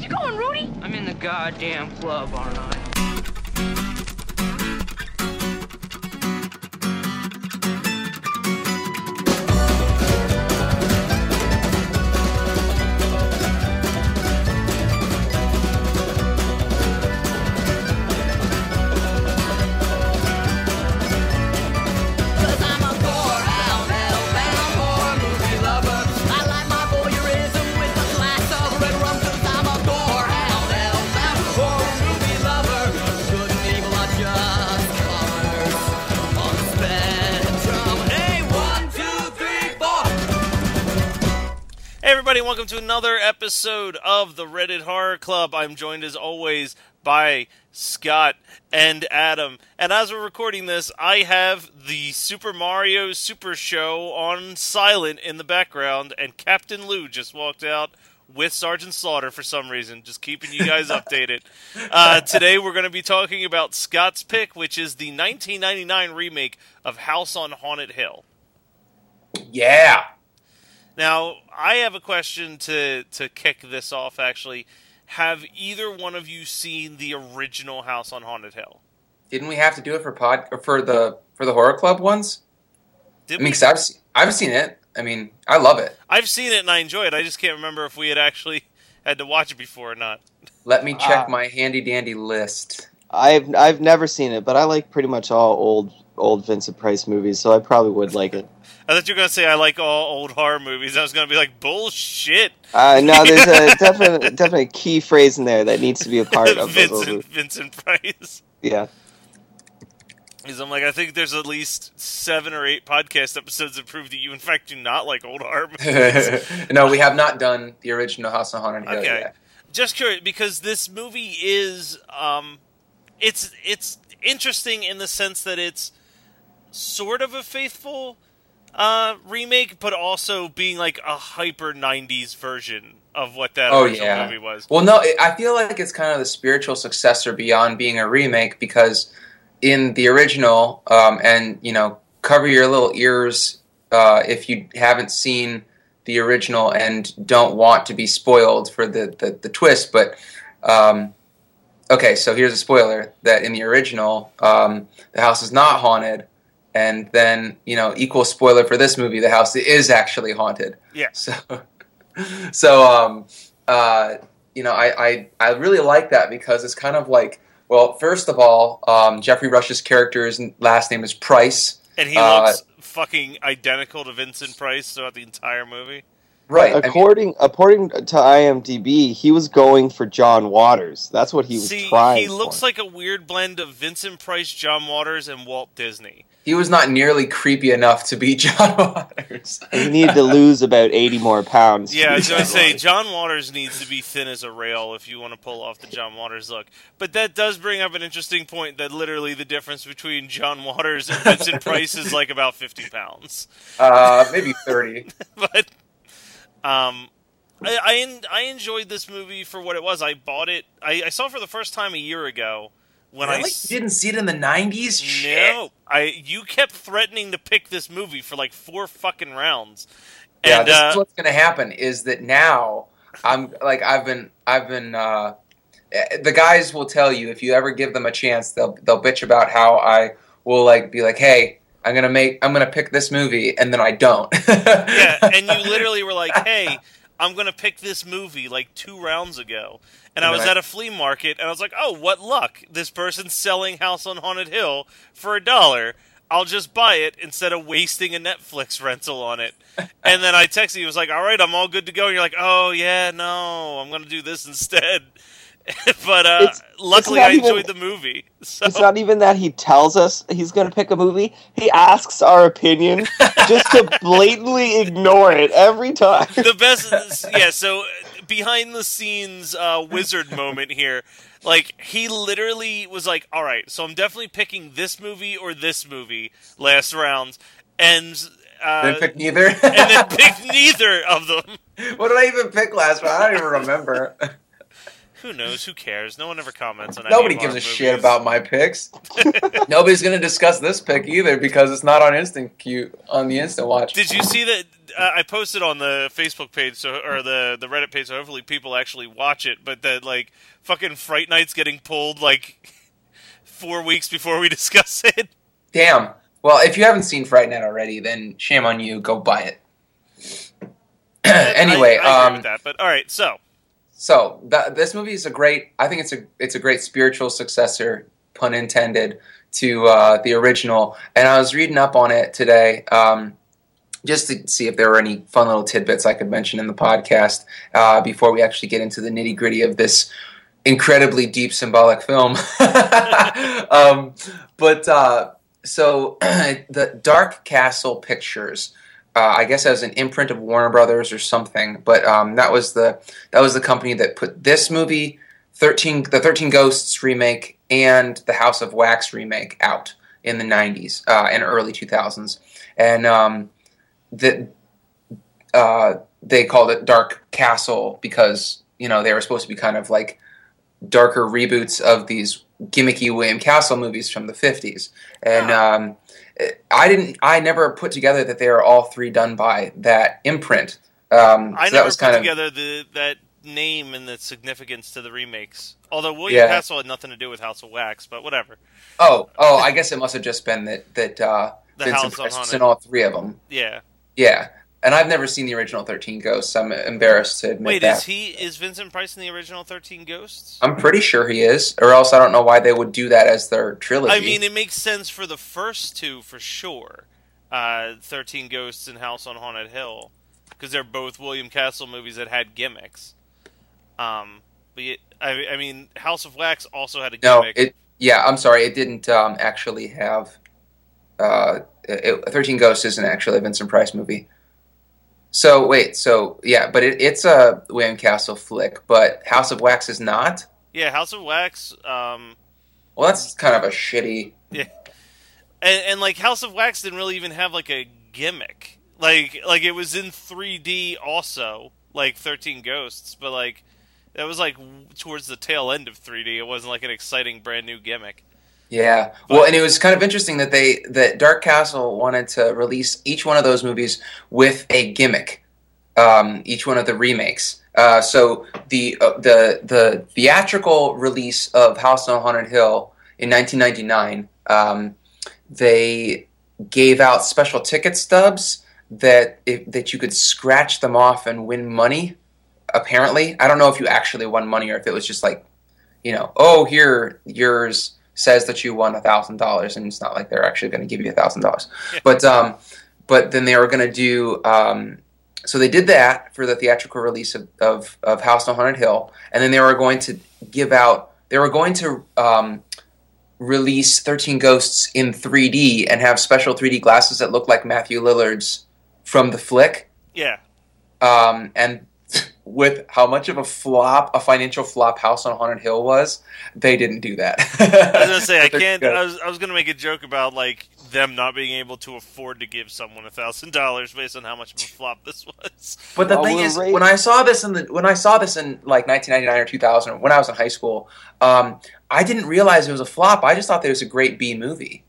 You going, Rudy? I'm in the goddamn club, aren't I? Everybody, welcome to another episode of the Reddit Horror Club. I'm joined as always by Scott and Adam. And as we're recording this, I have the Super Mario Super Show on silent in the background, and Captain Lou just walked out with Sergeant Slaughter for some reason, just keeping you guys updated. Uh, today, we're going to be talking about Scott's pick, which is the 1999 remake of House on Haunted Hill. Yeah. Now, I have a question to to kick this off. Actually, have either one of you seen the original House on Haunted Hill? Didn't we have to do it for pod or for the for the horror club ones? Did I mean, we? 'cause I've I've seen it. I mean, I love it. I've seen it and I enjoy it. I just can't remember if we had actually had to watch it before or not. Let me check Ah. my handy dandy list. I've I've never seen it, but I like pretty much all old old Vincent Price movies, so I probably would like it. I thought you were gonna say I like all old horror movies. I was gonna be like bullshit. Uh, no, there's a definite definitely key phrase in there that needs to be a part of those Vincent movies. Vincent Price. Yeah, Because I'm like, I think there's at least seven or eight podcast episodes that prove that you, in fact, do not like old horror movies. no, we have not done the original House on Haunted Hill Okay. yet. just curious because this movie is um it's it's interesting in the sense that it's sort of a faithful uh remake but also being like a hyper 90s version of what that Oh original yeah. movie was Well, no, it, I feel like it's kind of the spiritual successor beyond being a remake because in the original, um, and you know, cover your little ears uh, if you haven't seen the original and don't want to be spoiled for the the, the twist. But um, okay, so here's a spoiler: that in the original, um, the house is not haunted. And then, you know, equal spoiler for this movie: the house is actually haunted. Yeah. So, so um, uh, you know, I, I I really like that because it's kind of like, well, first of all, um, Geoffrey Rush's character's last name is Price, and he uh, looks fucking identical to Vincent Price throughout the entire movie right? I mean, according according to IMDb, he was going for John Waters. That's what he was see trying. he looks for. like a weird blend of Vincent Price John Waters and Walt Disney he was not nearly creepy enough to be John Waters. he needed to lose about eighty more pounds. Yeah, I be was going to say John Waters needs to be thin as a rail if you want to pull off the John Waters look. But that does bring up an interesting point that literally the difference between John Waters and Vincent Price is like about fifty pounds. Uh, maybe thirty. But um, I I, en- I enjoyed this movie for what it was. I bought it. I, I saw it for the first time a year ago when I really? s- You didn't see it in the nineties? no, I you kept threatening to pick this movie for like four fucking rounds. Yeah, And this uh, is what's going to happen. Is that now? I'm like I've been I've been. Uh, eh, the guys will tell you if you ever give them a chance, they'll they'll bitch about how I will like be like, hey, I'm gonna make I'm gonna pick this movie, and then I don't. yeah, and you literally were like, "Hey, I'm going to pick this movie like 2 rounds ago." And I was I- at a flea market and I was like, "Oh, what luck. This person's selling House on Haunted Hill for a dollar. I'll just buy it instead of wasting a Netflix rental on it." And then I texted you, was like, "All right, I'm all good to go." And you're like, "Oh, yeah, no. I'm going to do this instead." but uh, It's- luckily, it's I not even- enjoyed the movie. So It's not even that he tells us he's going to pick a movie. He asks our opinion just to blatantly ignore it every time. the best is, yeah so uh, behind the scenes uh, wizard moment here like he literally was like all right so i'm definitely picking this movie or this movie last round and uh, Didn't pick neither. and then picked neither of them what did I even pick last round? I don't even remember. Who knows who cares no one ever comments on Nobody gives a shit about my picks. Nobody's gonna discuss this pick either because it's not on instant queue on the instant watch. did you see that uh, I posted on the Facebook page, so or the the Reddit page, so hopefully people actually watch it. But that like fucking Fright Night's getting pulled like four weeks before we discuss it. Damn. Well, if you haven't seen Fright Night already, then shame on you. Go buy it. anyway, I, I agree um, with that. But all right, so so th- this movie is a great. I think it's a it's a great spiritual successor, pun intended, to uh, the original. And I was reading up on it today, um, just to see if there were any fun little tidbits I could mention in the podcast uh, before we actually get into the nitty gritty of this incredibly deep symbolic film. um, but uh, so the Dark Castle Pictures. Uh, I guess as an imprint of Warner Brothers or something, but um, that was the that was the company that put this movie, thirteen the Thirteen Ghosts remake, and the House of Wax remake out in the '90s uh, and early 2000s, and um, that uh, they called it Dark Castle because you know they were supposed to be kind of like darker reboots of these gimmicky William Castle movies from the 50s, and um, I didn't. I never put together that they are all three done by that imprint. Um, I so that never was put kind of together the that name and the significance to the remakes. Although William Yeah. Castle had nothing to do with House of Wax, but whatever. oh oh. I guess it must have just been that that uh, The Vincent House on Price was Haunted. in all three of them. Yeah. Yeah, and I've never seen the original Thirteen Ghosts. I'm embarrassed to admit Wait, that. is he is Vincent Price in the original Thirteen Ghosts? I'm pretty sure he is, or else I don't know why they would do that as their trilogy. I mean, it makes sense for the first two for sure. Uh, Thirteen Ghosts and House on Haunted Hill, because they're both William Castle movies that had gimmicks. Um, but it, I, I mean, House of Wax also had a no, gimmick. it. Yeah, I'm sorry, it didn't um, actually have. Uh, it, Thirteen Ghosts isn't actually a Vincent Price movie. So wait, so yeah, but it, it's a William Castle flick, but House of Wax is not. yeah, House of Wax. Um, Well, that's kind of a shitty. Yeah, and, and like House of Wax didn't really even have like a gimmick. Like like it was in 3D also, like 13 Ghosts, but like that was like towards the tail end of 3D. It wasn't like an exciting brand new gimmick. Yeah. Well, and it was kind of interesting that they that Dark Castle wanted to release each one of those movies with a gimmick. Um, each one of the remakes. Uh, so the uh, the the theatrical release of House on Haunted Hill in 1999, um, they gave out special ticket stubs that if, that you could scratch them off and win money. Apparently, I don't know if you actually won money or if it was just like, you know, oh here yours says that you won a thousand dollars, and it's not like they're actually going to give you a thousand dollars. But um, but then they were going to do um, so they did that for the theatrical release of, of, of House on Haunted Hill, and then they were going to give out they were going to um, release Thirteen Ghosts in 3D and have special 3D glasses that look like Matthew Lillard's from the flick. Yeah. Um, and with how much of a flop, a financial flop, House on Haunted Hill was, they didn't do that. I was gonna say I can't. I was, I was gonna make a joke about like them not being able to afford to give someone a thousand dollars based on how much of a flop this was. But the Well, thing is, right- when I saw this in the when I saw this in like 1999 or 2000, when I was in high school, um, I didn't realize it was a flop. I just thought that it was a great B movie.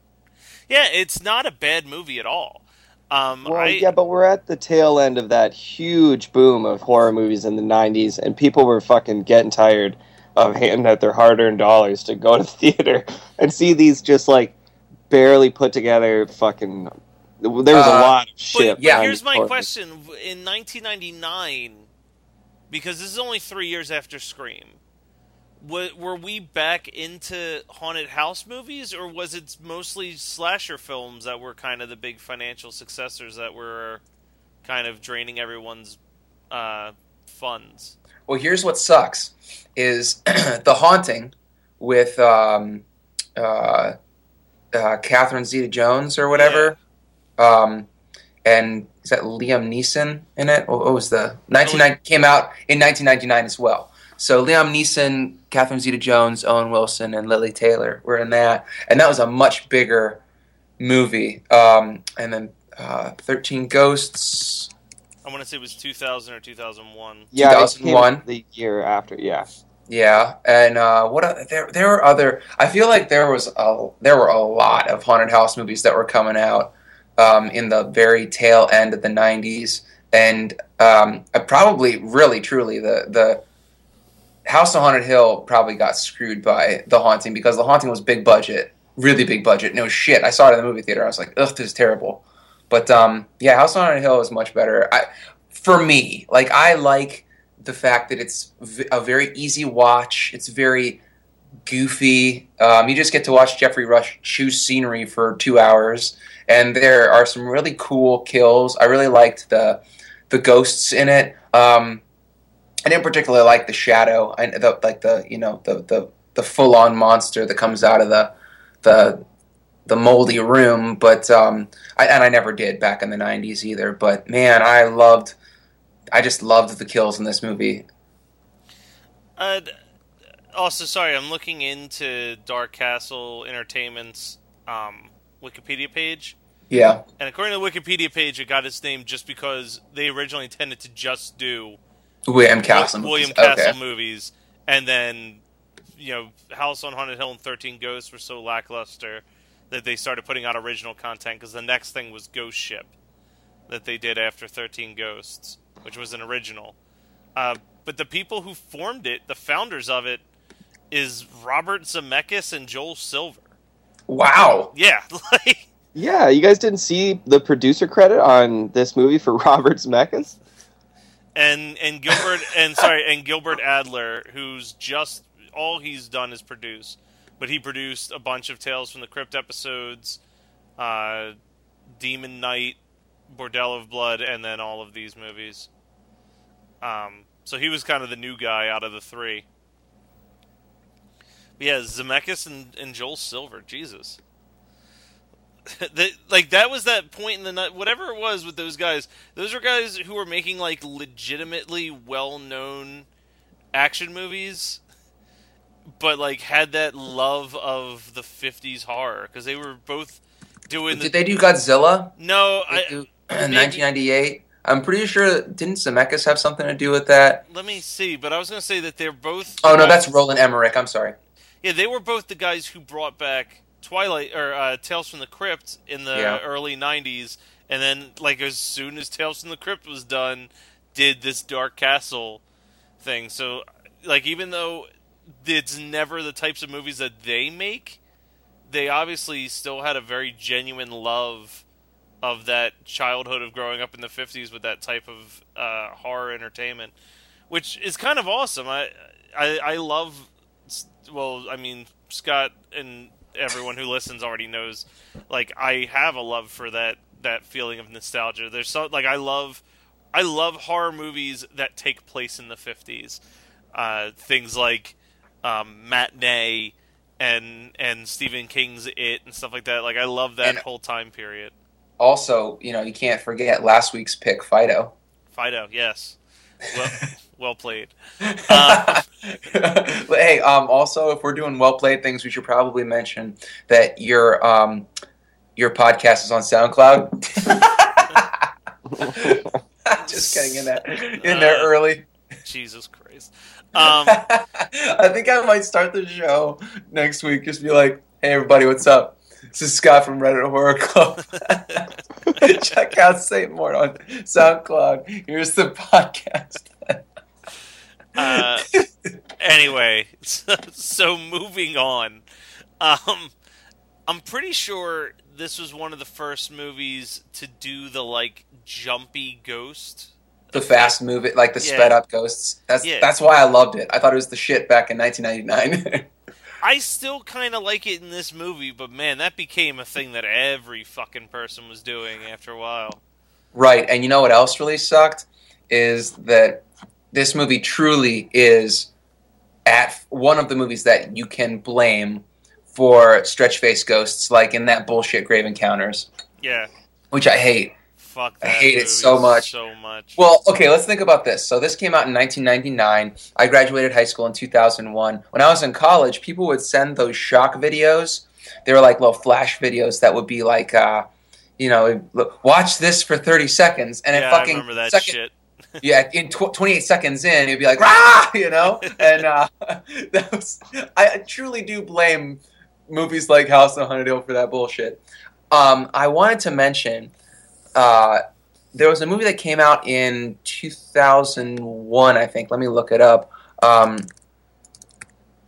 Yeah, it's not a bad movie at all. Um, Well, I, yeah, but we're at the tail end of that huge boom of horror movies in the '90s, and people were fucking getting tired of handing out their hard-earned dollars to go to the theater and see these just like barely put together fucking. There was a Uh, lot of But, shit. yeah, here's my horror. question: In 1999, because this is only three years after Scream, were we back into haunted house movies, or was it mostly slasher films that were kind of the big financial successors that were kind of draining everyone's uh, funds? Well, here's what sucks: is the haunting with um, uh, uh, Catherine Zeta-Jones or whatever, um, and is that Liam Neeson in it? What what was the 1990 came out in 1999 as well. So Liam Neeson, Catherine Zeta-Jones, Owen Wilson, and Lili Taylor were in that, and that was a much bigger movie. Um, and then uh, Thirteen Ghosts. I want to say it was 2000 or 2001. Yeah, it came 2001. the year after. Yeah, Yeah, and uh, what o- there there were other. I feel like there was a there were a lot of haunted house movies that were coming out um, in the very tail end of the '90s, and um, probably really truly the the House on Haunted Hill probably got screwed by The Haunting because The Haunting was big budget, really big budget. No shit, I saw it in the movie theater. I was like, ugh, this is terrible. But um, yeah, House on Haunted Hill is much better. I, for me, like I like the fact that it's v- a very easy watch. It's very goofy. Um, you just get to watch Geoffrey Rush choose scenery for two hours, and there are some really cool kills. I really liked the the ghosts in it. Um, I didn't particularly like the shadow. I the, like the you know the the, the full on monster that comes out of the the the moldy room, but um, I, and I never did back in the '90s either. But man, I loved. I just loved the kills in this movie. Uh, also, sorry, I'm looking into Dark Castle Entertainment's um, Wikipedia page, Yeah, and according to the Wikipedia page, it got its name just because they originally intended to just do William Castle. William movies. Castle Okay. movies, and then you know House on Haunted Hill and Thirteen Ghosts were so lackluster that they started putting out original content because the next thing was Ghost Ship that they did after Thirteen Ghosts, which was an original. Uh, but the people who formed it, the founders of it, is Robert Zemeckis and Joel Silver. Wow. Yeah, like Yeah, you guys didn't see the producer credit on this movie for Robert Zemeckis? And and Gilbert and sorry and Gilbert Adler, who's just all he's done is produce, but he produced a bunch of Tales from the Crypt episodes, uh, Demon Knight, Bordello of Blood, and then all of these movies. Um, so he was kind of the new guy out of the three. But yeah, Zemeckis and, and Joel Silver, Jesus. the, like that was that point in the night whatever it was with those guys those are guys who were making like legitimately well-known action movies but like had that love of the 50s horror because they were both doing the Did they do Godzilla? no I, do- maybe- in 1998. I'm pretty sure didn't Zemeckis have something to do with that? let me see but i was gonna say that they're both Oh no, that's Roland Emmerich. I'm sorry. Yeah, they were both the guys who brought back Twilight or uh, Tales from the Crypt in the Yeah. early '90s, and then like as soon as Tales from the Crypt was done, did this Dark Castle thing. So, like, even though it's never the types of movies that they make, they obviously still had a very genuine love of that childhood of growing up in the '50s with that type of uh, horror entertainment, which is kind of awesome. I I, I love well, I mean, Scott and everyone who listens already knows. Like, I have a love for that that feeling of nostalgia. There's so like I love, I love horror movies that take place in the '50s. Uh, things like um, Matinee and and Stephen King's It and stuff like that. Like, I love that And- whole time period. Also, you know, you can't forget last week's pick, Fido. Fido, yes, well, well played. But hey, um, also, if we're doing well played things, we should probably mention that your um, your podcast is on SoundCloud. Just getting in that in there Uh, early. Jesus Christ. Um, I think I might start the show next week. Just be like, "Hey, everybody, what's up? This is Scott from Reddit Horror Club. Check out Saint Mort on SoundCloud. Here's the podcast." Uh, anyway, so, so moving on. Um, I'm pretty sure this was one of the first movies to do the like jumpy ghost. the fast move it like the Yeah. sped up ghosts. That's Yeah. that's why I loved it. I thought it was the shit back in 1999. I still kind of like it in this movie, but man, that became a thing that every fucking person was doing after a while. right, and you know what else really sucked is that this movie truly is at one of the movies that you can blame for stretch face ghosts, like in that bullshit Grave Encounters, Yeah, which I hate. fuck. I hate it so much. So much. Well, okay, let's think about this. So this came out in 1999. I graduated high school in 2001. When I was in college, people would send those shock videos. They were like little flash videos that would be like, uh, you know, watch this for 30 seconds, and yeah, it fucking I remember that second, shit. Yeah, in tw- 28 seconds in, it'd be like, rah, you know, and uh, that was. I truly do blame movies like House on Haunted Hill for that bullshit. Um, I wanted to mention uh, there was a movie that came out in 2001, I think. Let me look it up. Um,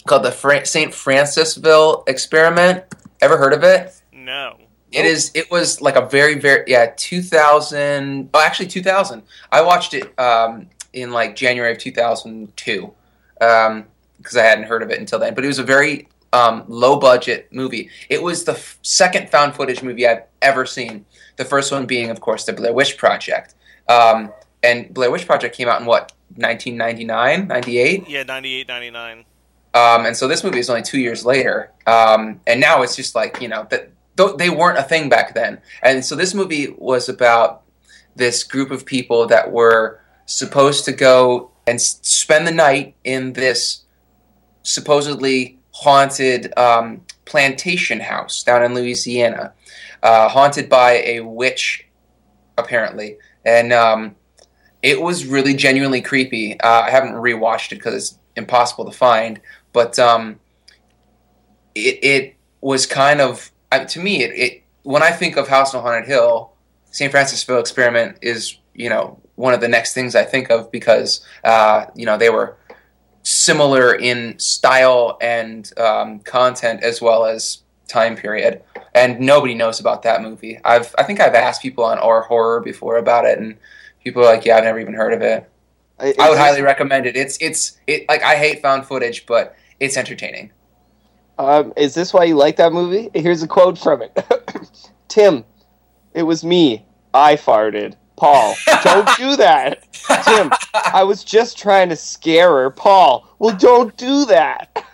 called the Fra- St. Francisville Experiment. Ever heard of it? No. It is. It was like a very, very yeah. Two thousand. Oh, actually, two thousand. I watched it um, in like January of two thousand two, because I hadn't heard of it until then. But it was a very um, low budget movie. It was the f- second found footage movie I've ever seen. The first one being, of course, the Blair Witch Project. Um, and Blair Witch Project came out in what 1999, 98. Yeah, 98, 99. Um, and so this movie is only two years later, um, and now it's just like you know that th- they weren't a thing back then. And so this movie was about this group of people that were supposed to go and spend the night in this supposedly haunted um, plantation house down in Louisiana, uh, haunted by a witch, apparently, and um, it was really genuinely creepy. Uh, I haven't rewatched it because it's impossible to find, but um, it it was kind of uh, to me it, it when I think of House on Haunted Hill, St. Francisville Experiment is you know one of the next things I think of because uh, you know they were similar in style and um, content as well as time period. And nobody knows about that movie. I've I think I've asked people on Or Horror before about it, and people are like, "Yeah, I've never even heard of it." It- I would highly recommend it. It's it's it like I hate found footage, but it's entertaining. Um, is this why you like that movie? Here's a quote from it. Tim, it was me. I farted. Paul, don't do that. Tim, I was just trying to scare her. Paul, well, don't do that.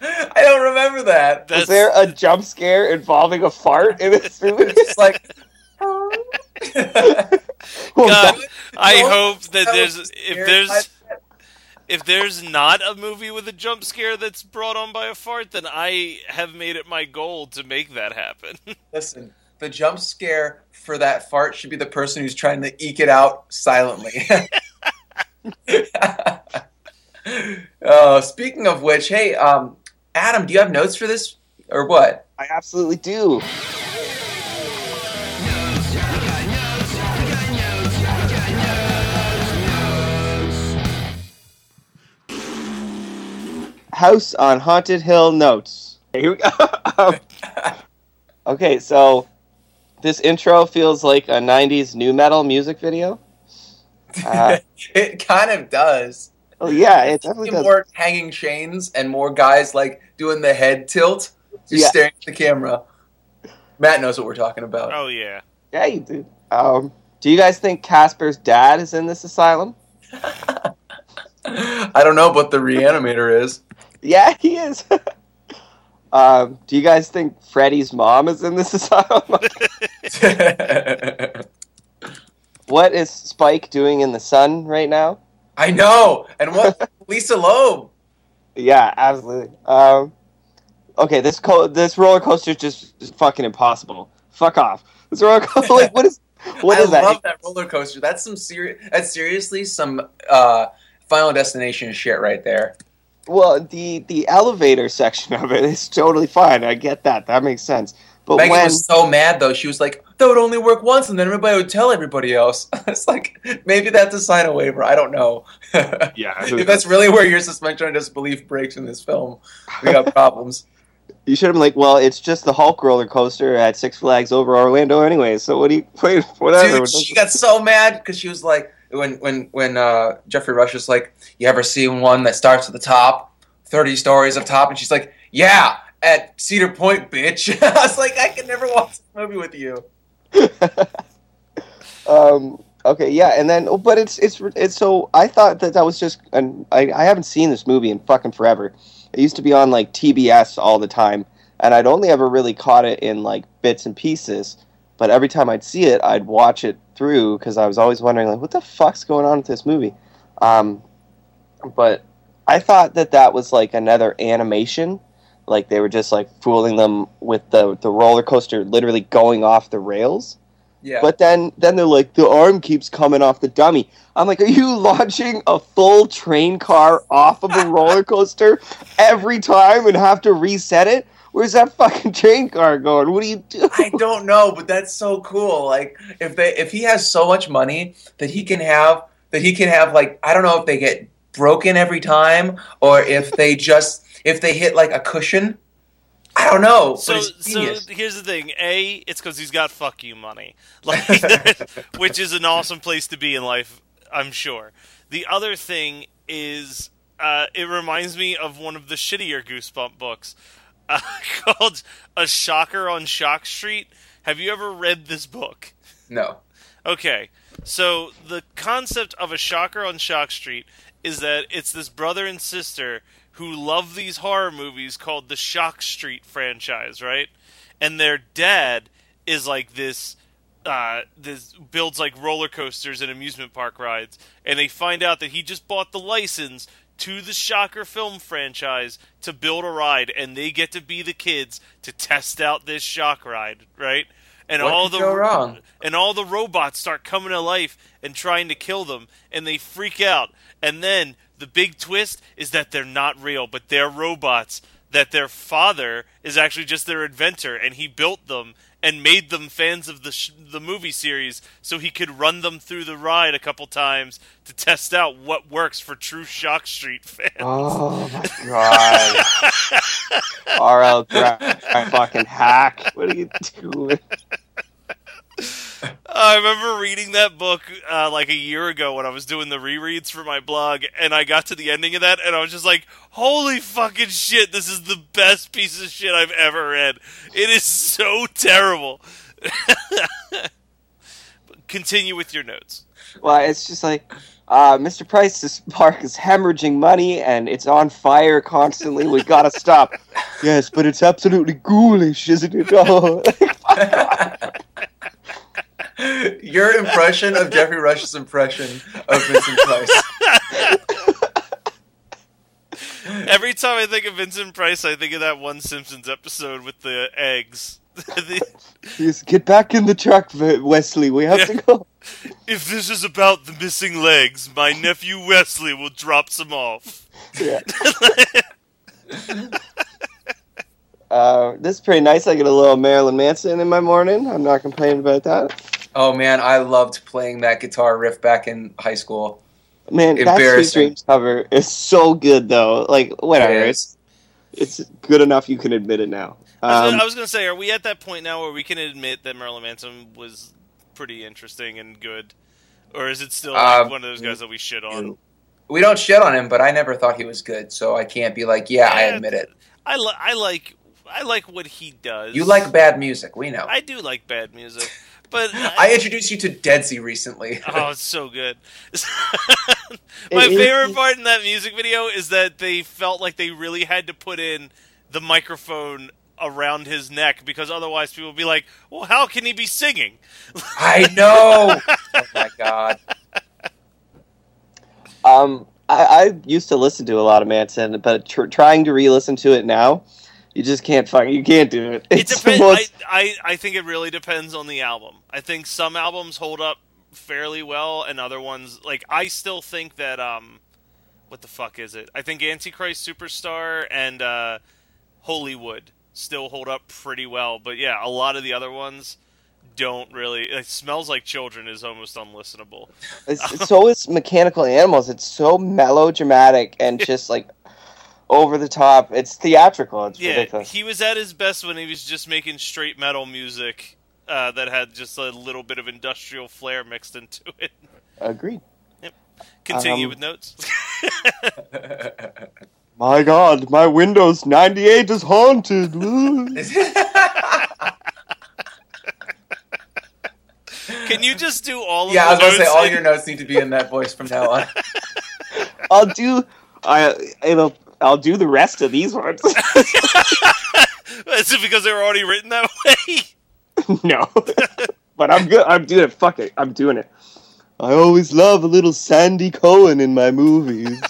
I don't remember that. That's, Was there a jump scare involving a fart in this movie? It's like Well, God, don't- I don't hope that tell there's if there's by if there's not a movie with a jump scare that's brought on by a fart, then I have made it my goal to make that happen. Listen, the jump scare for that fart should be the person who's trying to eke it out silently. oh, speaking of which, hey, um, Adam, do you have notes for this or what? I absolutely do. House on Haunted Hill notes. Here we go. Um, okay, so this intro feels like a 90s nu metal music video. Uh, it kind of does. oh, yeah, it definitely does. More hanging chains and more guys like doing the head tilt, just Yeah. staring at the camera. Matt knows what we're talking about. oh yeah. Yeah, you do. Um, do you guys think Casper's dad is in this asylum? I don't know, but the reanimator is. Yeah, he is. um, do you guys think Freddy's mom is in this asylum? what is Spike doing in the sun right now? I know. And what Lisa Loeb? Yeah, absolutely. Um, okay, this co- this roller coaster is just, just fucking impossible. Fuck off. This roller coaster, like, what is what I is that? love that roller coaster. That's some serious. That's seriously some uh, Final Destination shit right there. Well, the the elevator section of it is totally fine. I get that. That makes sense. But Megan when was so mad though. She was like, "That would only work once, and then everybody would tell everybody else." it's like maybe that's a sign of waiver. I don't know. Yeah. if that's really where your suspension of disbelief breaks in this film, we got problems. you should have been like, well, it's just the Hulk roller coaster at Six Flags over Orlando anyway. So what do you wait? Whatever. Dude, she got so mad because she was like, when when when uh, Geoffrey Rush is like, "You ever seen one that starts at the top, thirty stories up top?" And she's like, "Yeah, at Cedar Point, bitch." I was like, I can never watch this movie with you. um. Okay. Yeah. And then, oh, but it's it's it's so I thought that that was just and I I haven't seen this movie in fucking forever. It used to be on like TBS all the time, and I'd only ever really caught it in like bits and pieces. But every time I'd see it, I'd watch it through because I was always wondering like, what the fuck's going on with this movie? Um, but I thought that that was like another animation, like they were just like fooling them with the the roller coaster literally going off the rails. Yeah, But then, then they're like, the arm keeps coming off the dummy. I'm like, are you launching a full train car off of a roller coaster every time and have to reset it? Where's that fucking train car going? What are you doing? I don't know, but that's so cool. Like if they if he has so much money that he can have that he can have like I don't know if they get broken every time or if they just if they hit like a cushion. I don't know. but So, so here's the thing: a, it's because he's got fuck you money, like, which is an awesome place to be in life, I'm sure. The other thing is, uh, it reminds me of one of the shittier Goosebump books uh, called "A Shocker on Shock Street." Have you ever read this book? no. Okay, so the concept of a shocker on Shock Street is that it's this brother and sister who love these horror movies called the Shock Street franchise, right? And their dad is like this uh, this builds like roller coasters and amusement park rides, and they find out that he just bought the license to the Shocker film franchise to build a ride, and they get to be the kids to test out this shock ride, right? And What all the wrong? and all the robots start coming to life and trying to kill them, and they freak out. And then the big twist is that they're not real, but they're robots. That their father is actually just their inventor, and he built them and made them fans of the sh- the movie series, so he could run them through the ride a couple times to test out what works for true Shock Street fans. Oh my god. R.L. Grant, fucking hack. What are you doing? I remember reading that book uh, like a year ago when I was doing the rereads for my blog, and I got to the ending of that, and I was just like, "Holy fucking shit! This is the best piece of shit I've ever read. It is so terrible." Continue with your notes. Well, it's just like, uh, Mr. Price's park is hemorrhaging money and it's on fire constantly. We gotta stop. yes, but it's absolutely ghoulish, isn't it? Oh. Your impression of Geoffrey Rush's impression of Vincent Price. Every time I think of Vincent Price, I think of that one Simpsons episode with the eggs. The- Yes, get back in the truck, Wesley. We have to go. if this is about the missing legs, my nephew Wesley will drop some off. Yeah. Uh, this is pretty nice. I get a little Marilyn Manson in my morning. I'm not complaining about that. Oh man, I loved playing that guitar riff back in high school. Man, that Sweet Embarrassing. Dreams cover is so good, though. Like, whatever. It It's it's good enough you can admit it now. I was, Um, gonna, I was gonna say, are we at that point now where we can admit that Marilyn Manson was pretty interesting and good, or is it still like Uh, one of those guys that we shit on? We don't shit on him, but I never thought he was good, so I can't be like, yeah, I admit it. I li- I like I like what he does. You like bad music, we know. I do like bad music, but I introduced you to Deadsy recently. Oh, it's so good. My It is- favorite part in that music video is that they felt like they really had to put in the microphone around his neck because otherwise people would be like, "Well, how can he be singing?" I know. oh my god. Um, I, I used to listen to a lot of Manson, but tr- trying to re-listen to it now, you just can't fucking you can't do it. It It's the depends. most- I, I I think it really depends on the album. I think some albums hold up fairly well, and other ones like I still think that um, what the fuck is it? I think Antichrist Superstar and uh, Holywood still hold up pretty well, but yeah, a lot of the other ones don't really. It smells like children is almost unlistenable. it's, so is Mechanical Animals. It's so melodramatic and just like over the top. It's theatrical. It's Yeah, ridiculous. he was at his best when he was just making straight metal music uh, that had just a little bit of industrial flair mixed into it. Agreed. Yep. Continue Um, with notes. My God, my Windows 98 is haunted. Can you just do all of yeah, I was gonna say all in- your notes need to be in that voice from now on. I'll do. I it'll. I'll do the rest of these ones. Is it because they were already written that way? no, but I'm good. I'm doing it. Fuck it. I'm doing it. I always love a little Sandy Cohen in my movies.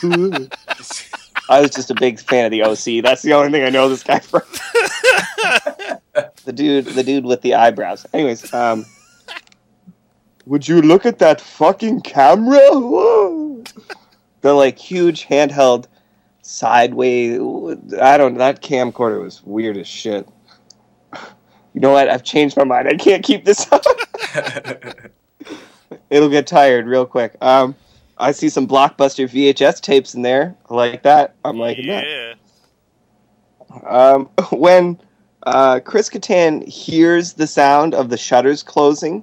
I was just a big fan of the OC. That's the only thing I know this guy from. the dude, the dude with the eyebrows. Anyways, um, would you look at that fucking camera? Whoa. The like huge handheld sideways. I don't. That camcorder was weird as shit. You know what? I've changed my mind. I can't keep this up. It'll get tired real quick. Um, I see some blockbuster VHS tapes in there. I like that. I'm liking that. yeah. Um, when uh, Chris Kattan hears the sound of the shutters closing,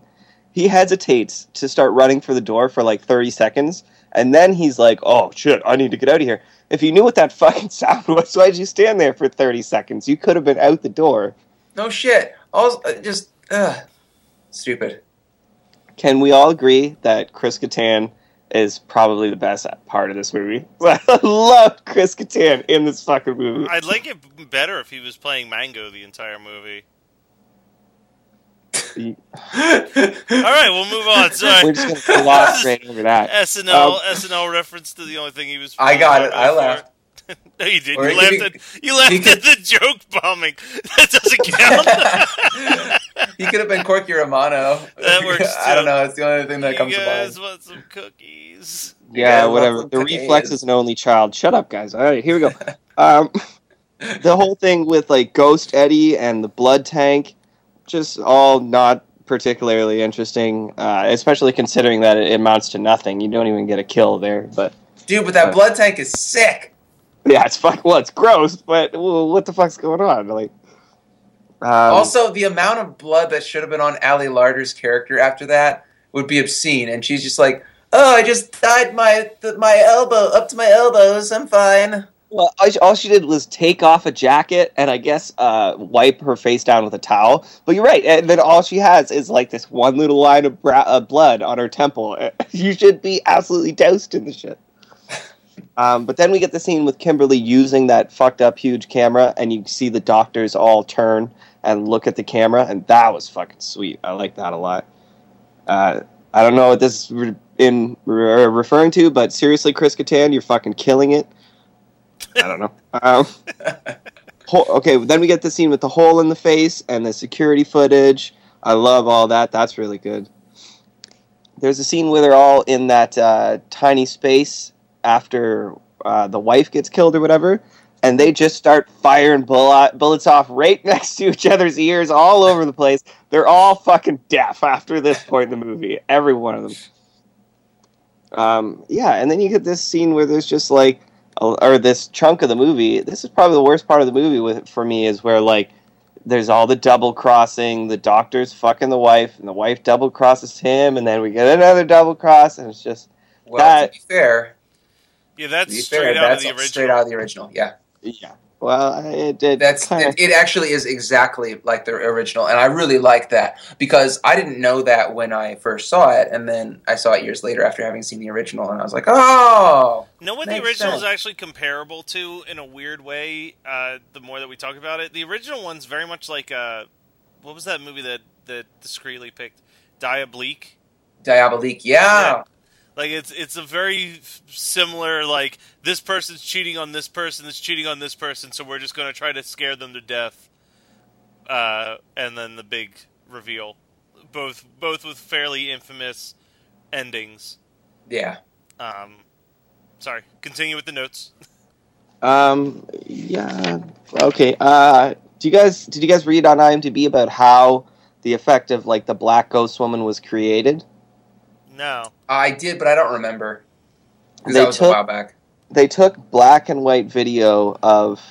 he hesitates to start running for the door for like 30 seconds, and then he's like, "Oh shit, I need to get out of here." If you knew what that fucking sound was, why'd you stand there for 30 seconds? You could have been out the door. no shit. Also, uh, just ugh, stupid. Can we all agree that Chris Kattan is probably the best part of this movie? I love Chris Kattan in this fucking movie. I'd like it better if he was playing Mango the entire movie. All right, we'll move on. Sorry. We're just gonna gloss right over that. SNL Um, SNL reference to the only thing he was. I got it. I laughed. no, you didn't. Or You laughed be- at you laughed he at the joke bombing. That doesn't count. he could have been Corky Romano. That works, I don't know. It's the only thing that you comes to guys mind. want some cookies? Yeah, Yeah, whatever. The cookies. reflex is an only child. Shut up, guys. All right, here we go. Um, the whole thing with like Ghost Eddie and the blood tank, just all not particularly interesting. Uh, especially considering that it amounts to nothing. You don't even get a kill there. But Dude, but that blood tank is sick. yeah, it's fuck. Well, it's gross. But well, what the fuck's going on? Like, um, also, the amount of blood that should have been on Ali Larter's character after that would be obscene, and she's just like, "Oh, I just dyed my th- my elbow up to my elbows. I'm fine." Well, all she, did was take off a jacket and I guess uh, wipe her face down with a towel. But you're right, and then all she has is like this one little line of bra- uh, blood on her temple. You should be absolutely doused in the shit. Um, but then we get the scene with Kimberly using that fucked up huge camera, and you see the doctors all turn and look at the camera, and that was fucking sweet. I like that a lot. Uh, I don't know what this is re- in re- referring to, but seriously, Chris Kattan, you're fucking killing it. I don't know. Um, okay, then we get the scene with the hole in the face and the security footage. I love all that. That's really good. There's a scene where they're all in that uh, tiny space after uh, the wife gets killed or whatever, and they just start firing bullet, bullets off right next to each other's ears all over the place. They're all fucking deaf after this point in the movie. Every one of them. Um, yeah, and then you get this scene where there's just like or this chunk of the movie. This is probably the worst part of the movie with for me is where like there's all the double crossing. The doctor's fucking the wife, and the wife double crosses him, and then we get another double cross, and it's just Well, That- to be fair, Yeah, that's be straight fair, out that's of the original. straight out of the original. Yeah, yeah. Well, it did. that's kinda, it, it. Actually, is exactly like the original, and I really like that because I didn't know that when I first saw it, and then I saw it years later after having seen the original, and I was like, oh, Know what the Makes original is actually comparable to in a weird way. Uh, the more that we talk about it, the original one's very much like uh, what was that movie that that discreetly picked? Diabolique. Diabolique. Yeah. Yeah. Like it's it's a very similar like this person's cheating on this person, that's cheating on this person, so we're just going to try to scare them to death. Uh, and then the big reveal, both both with fairly infamous endings. yeah. Um, sorry, continue with the notes. Um. Yeah. Okay. Uh. Do you guys did you guys read on IMDb about how the effect of like the black ghost woman was created? No. I did, but I don't remember because They that was took- a while back. They took black and white video of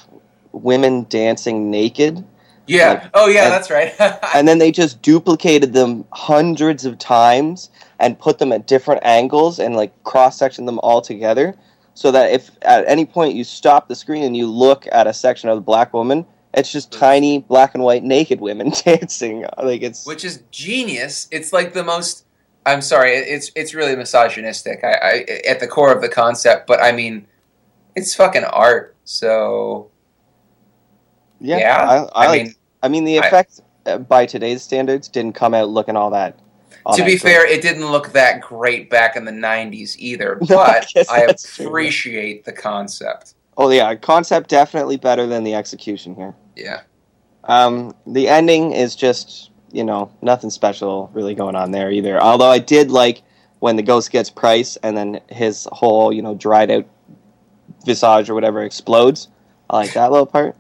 women dancing naked Yeah. Like, oh, yeah, and- that's right. and then they just duplicated them hundreds of times and put them at different angles and like cross section them all together so that if at any point you stop the screen and you look at a section of the black woman it's just tiny black and white naked women dancing like it's Which is genius. It's like the most. I'm sorry. It's it's really misogynistic. I, I at the core of the concept, but I mean, it's fucking art. So yeah, yeah, I, I, I like- mean- I mean the I- effect uh, by today's standards didn't come out looking all that all to that be great. fair, it didn't look that great back in the '90s either. No, But guess I that's true. appreciate the concept. oh yeah concept definitely better than the execution here Yeah. Um, the ending is just, you know, nothing special really going on there either. Although I did like when the ghost gets Price and then his whole, you know, dried out visage or whatever explodes. I like that little part.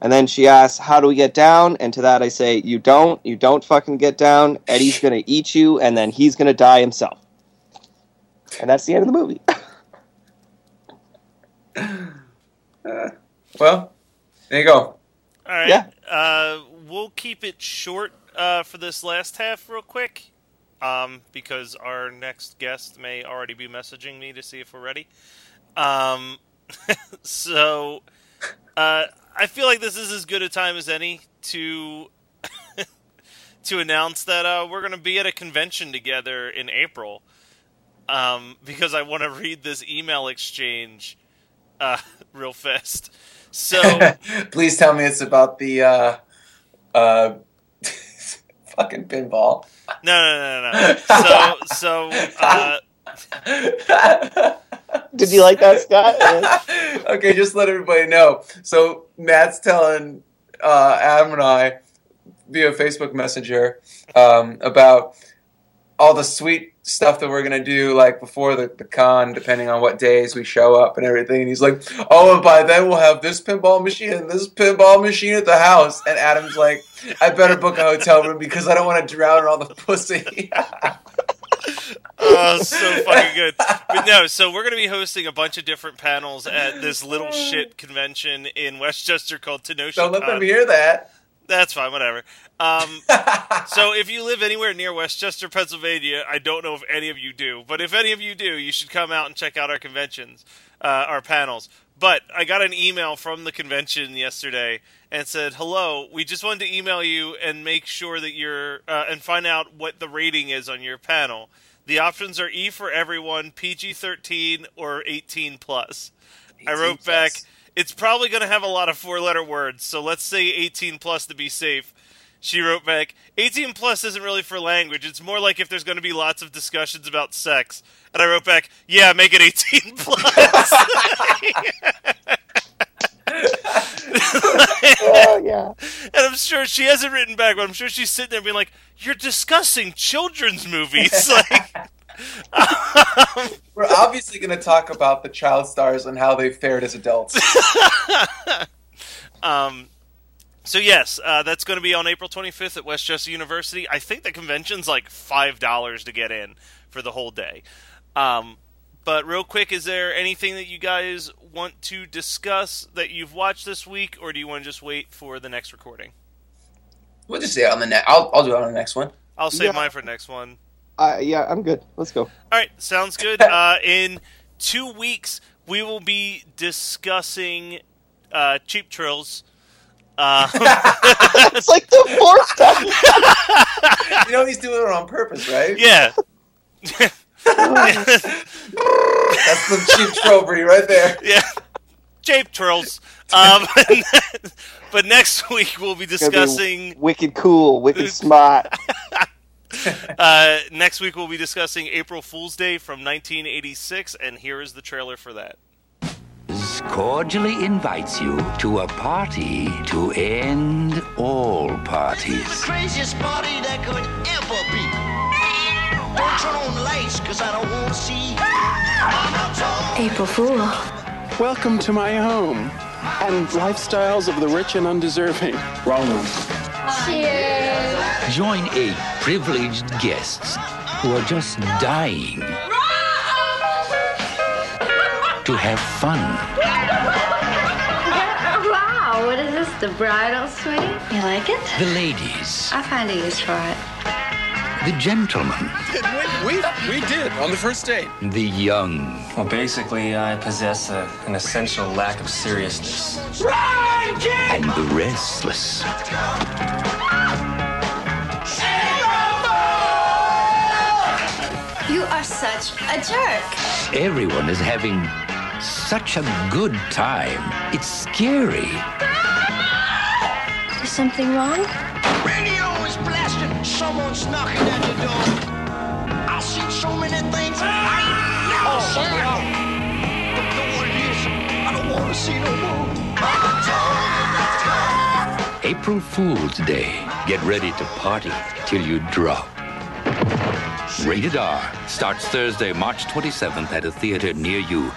And then she asks, "How do we get down?" And to that I say, "You don't. You don't fucking get down. Eddie's gonna eat you, and then he's gonna die himself." And that's the end of the movie. Well, there you go. All right. Yeah. Uh, we'll keep it short uh, for this last half, real quick, um, because our next guest may already be messaging me to see if we're ready. Um, so, uh, I feel like this is as good a time as any to to announce that uh, we're going to be at a convention together in April. Um, because I want to read this email exchange uh, real fast. So. Please tell me it's about the uh, uh, fucking pinball. No, no, no, no. So, so, uh, Did you like that, Scott? Okay, just let everybody know. So Matt's telling uh, Adam and I via Facebook Messenger um, about all the sweet stuff that we're gonna do, like before the, the con, depending on what days we show up and everything. And he's like, "Oh, and by then we'll have this pinball machine and this pinball machine at the house." And Adam's like, "I better book a hotel room because I don't want to drown in all the pussy." oh, so fucking good. But no, so we're going to be hosting a bunch of different panels at this little shit convention in West Chester called Tenosha. don't let them hear that. That's fine, whatever. Um, so if you live anywhere near West Chester, Pennsylvania, I don't know if any of you do, but if any of you do, you should come out and check out our conventions, uh, our panels. But I got an email from the convention yesterday and said, "Hello, we just wanted to email you and make sure that you're uh, and find out what the rating is on your panel. The options are E for everyone, PG-13, or 18 plus." I 18 wrote back, plus. "It's probably going to have a lot of four-letter words, so let's say 18 plus to be safe." She wrote back, 18 plus isn't really for language. It's more like if there's going to be lots of discussions about sex. And I wrote back, yeah, make it 18 plus. oh yeah. and I'm sure she hasn't written back, but I'm sure she's sitting there being like, you're discussing children's movies. like, We're obviously going to talk about the child stars and how they fared as adults. um, so yes, uh, that's going to be on April 25th at West Chester University. I think the convention's like $5 to get in for the whole day. Um, but real quick, is there anything that you guys want to discuss that you've watched this week, or do you want to just wait for the next recording? We'll just say it on the next. I'll, I'll do it on the next one. I'll save Yeah. mine for next one. Uh, yeah, I'm good. Let's go. All right, sounds good. Uh, in two weeks, we will be discussing uh, Cheap Trills. Uh, it's like the fourth time. You know he's doing it on purpose, right? yeah. That's the cheap trophy right there. yeah. Cheap Trills. Um, but next week, we'll be It's gonna be discussing. wicked cool, wicked smart. Uh, next week, we'll be discussing April Fool's Day from 1986, and here is the trailer for that. cordially invites you to a party to end all parties. The craziest party that could ever be. Don't turn on the lights, cause I don't want to see. April Fool. Welcome to my home and lifestyles of the rich and undeserving. Join eight privileged guests who are just dying to have fun. Wow, what is this? The bridal suite? You like it? The ladies, I find a use for it. the gentlemen, We, we did on the first date. the young, Well, basically, I possess a, an essential lack of seriousness. And the restless. You are such a jerk. Everyone is having such a good time. It's scary. Is something wrong? Radio is blasting, someone's knocking at the door. I've seen so many things I ain't never seen before. Don't know what it is. I don't want to see no more. Ah! April Fool's Day. Get ready to party till you drop. Rated R starts Thursday, March 27th at a theater near you.